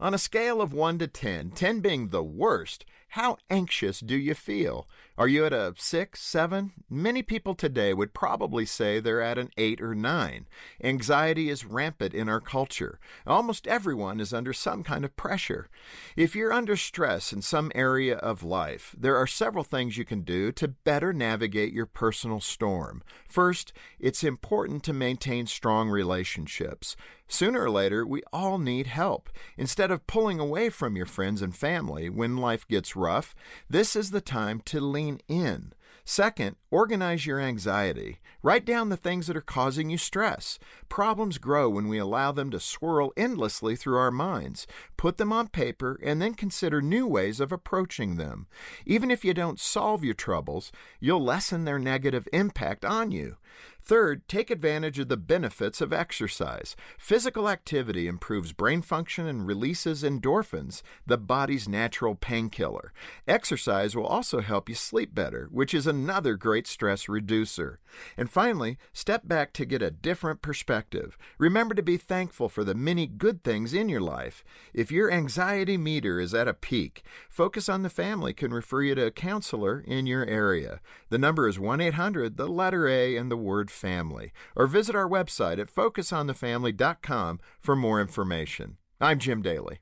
On a scale of 1 to 10, 10 being the worst, how anxious do you feel? Are you at a 6, 7? Many people today would probably say they're at an 8 or 9. Anxiety is rampant in our culture. Almost everyone is under some kind of pressure. If you're under stress in some area of life, there are several things you can do to better navigate your personal storm. First, it's important to maintain strong relationships. Sooner or later, we all need help. Instead of pulling away from your friends and family when life gets rough, this is the time to lean in. Second, organize your anxiety. Write down the things that are causing you stress. Problems grow when we allow them to swirl endlessly through our minds. Put them on paper and then consider new ways of approaching them. Even if you don't solve your troubles, you'll lessen their negative impact on you. Third, take advantage of the benefits of exercise. Physical activity improves brain function and releases endorphins, the body's natural painkiller. Exercise will also help you sleep better, which is another great stress reducer. And finally, step back to get a different perspective. Remember to be thankful for the many good things in your life. If your anxiety meter is at a peak, Focus on the Family can refer you to a counselor in your area. The number is 1 800, the letter A, and the word family. Or visit our website at focusonthefamily.com for more information. I'm Jim Daly.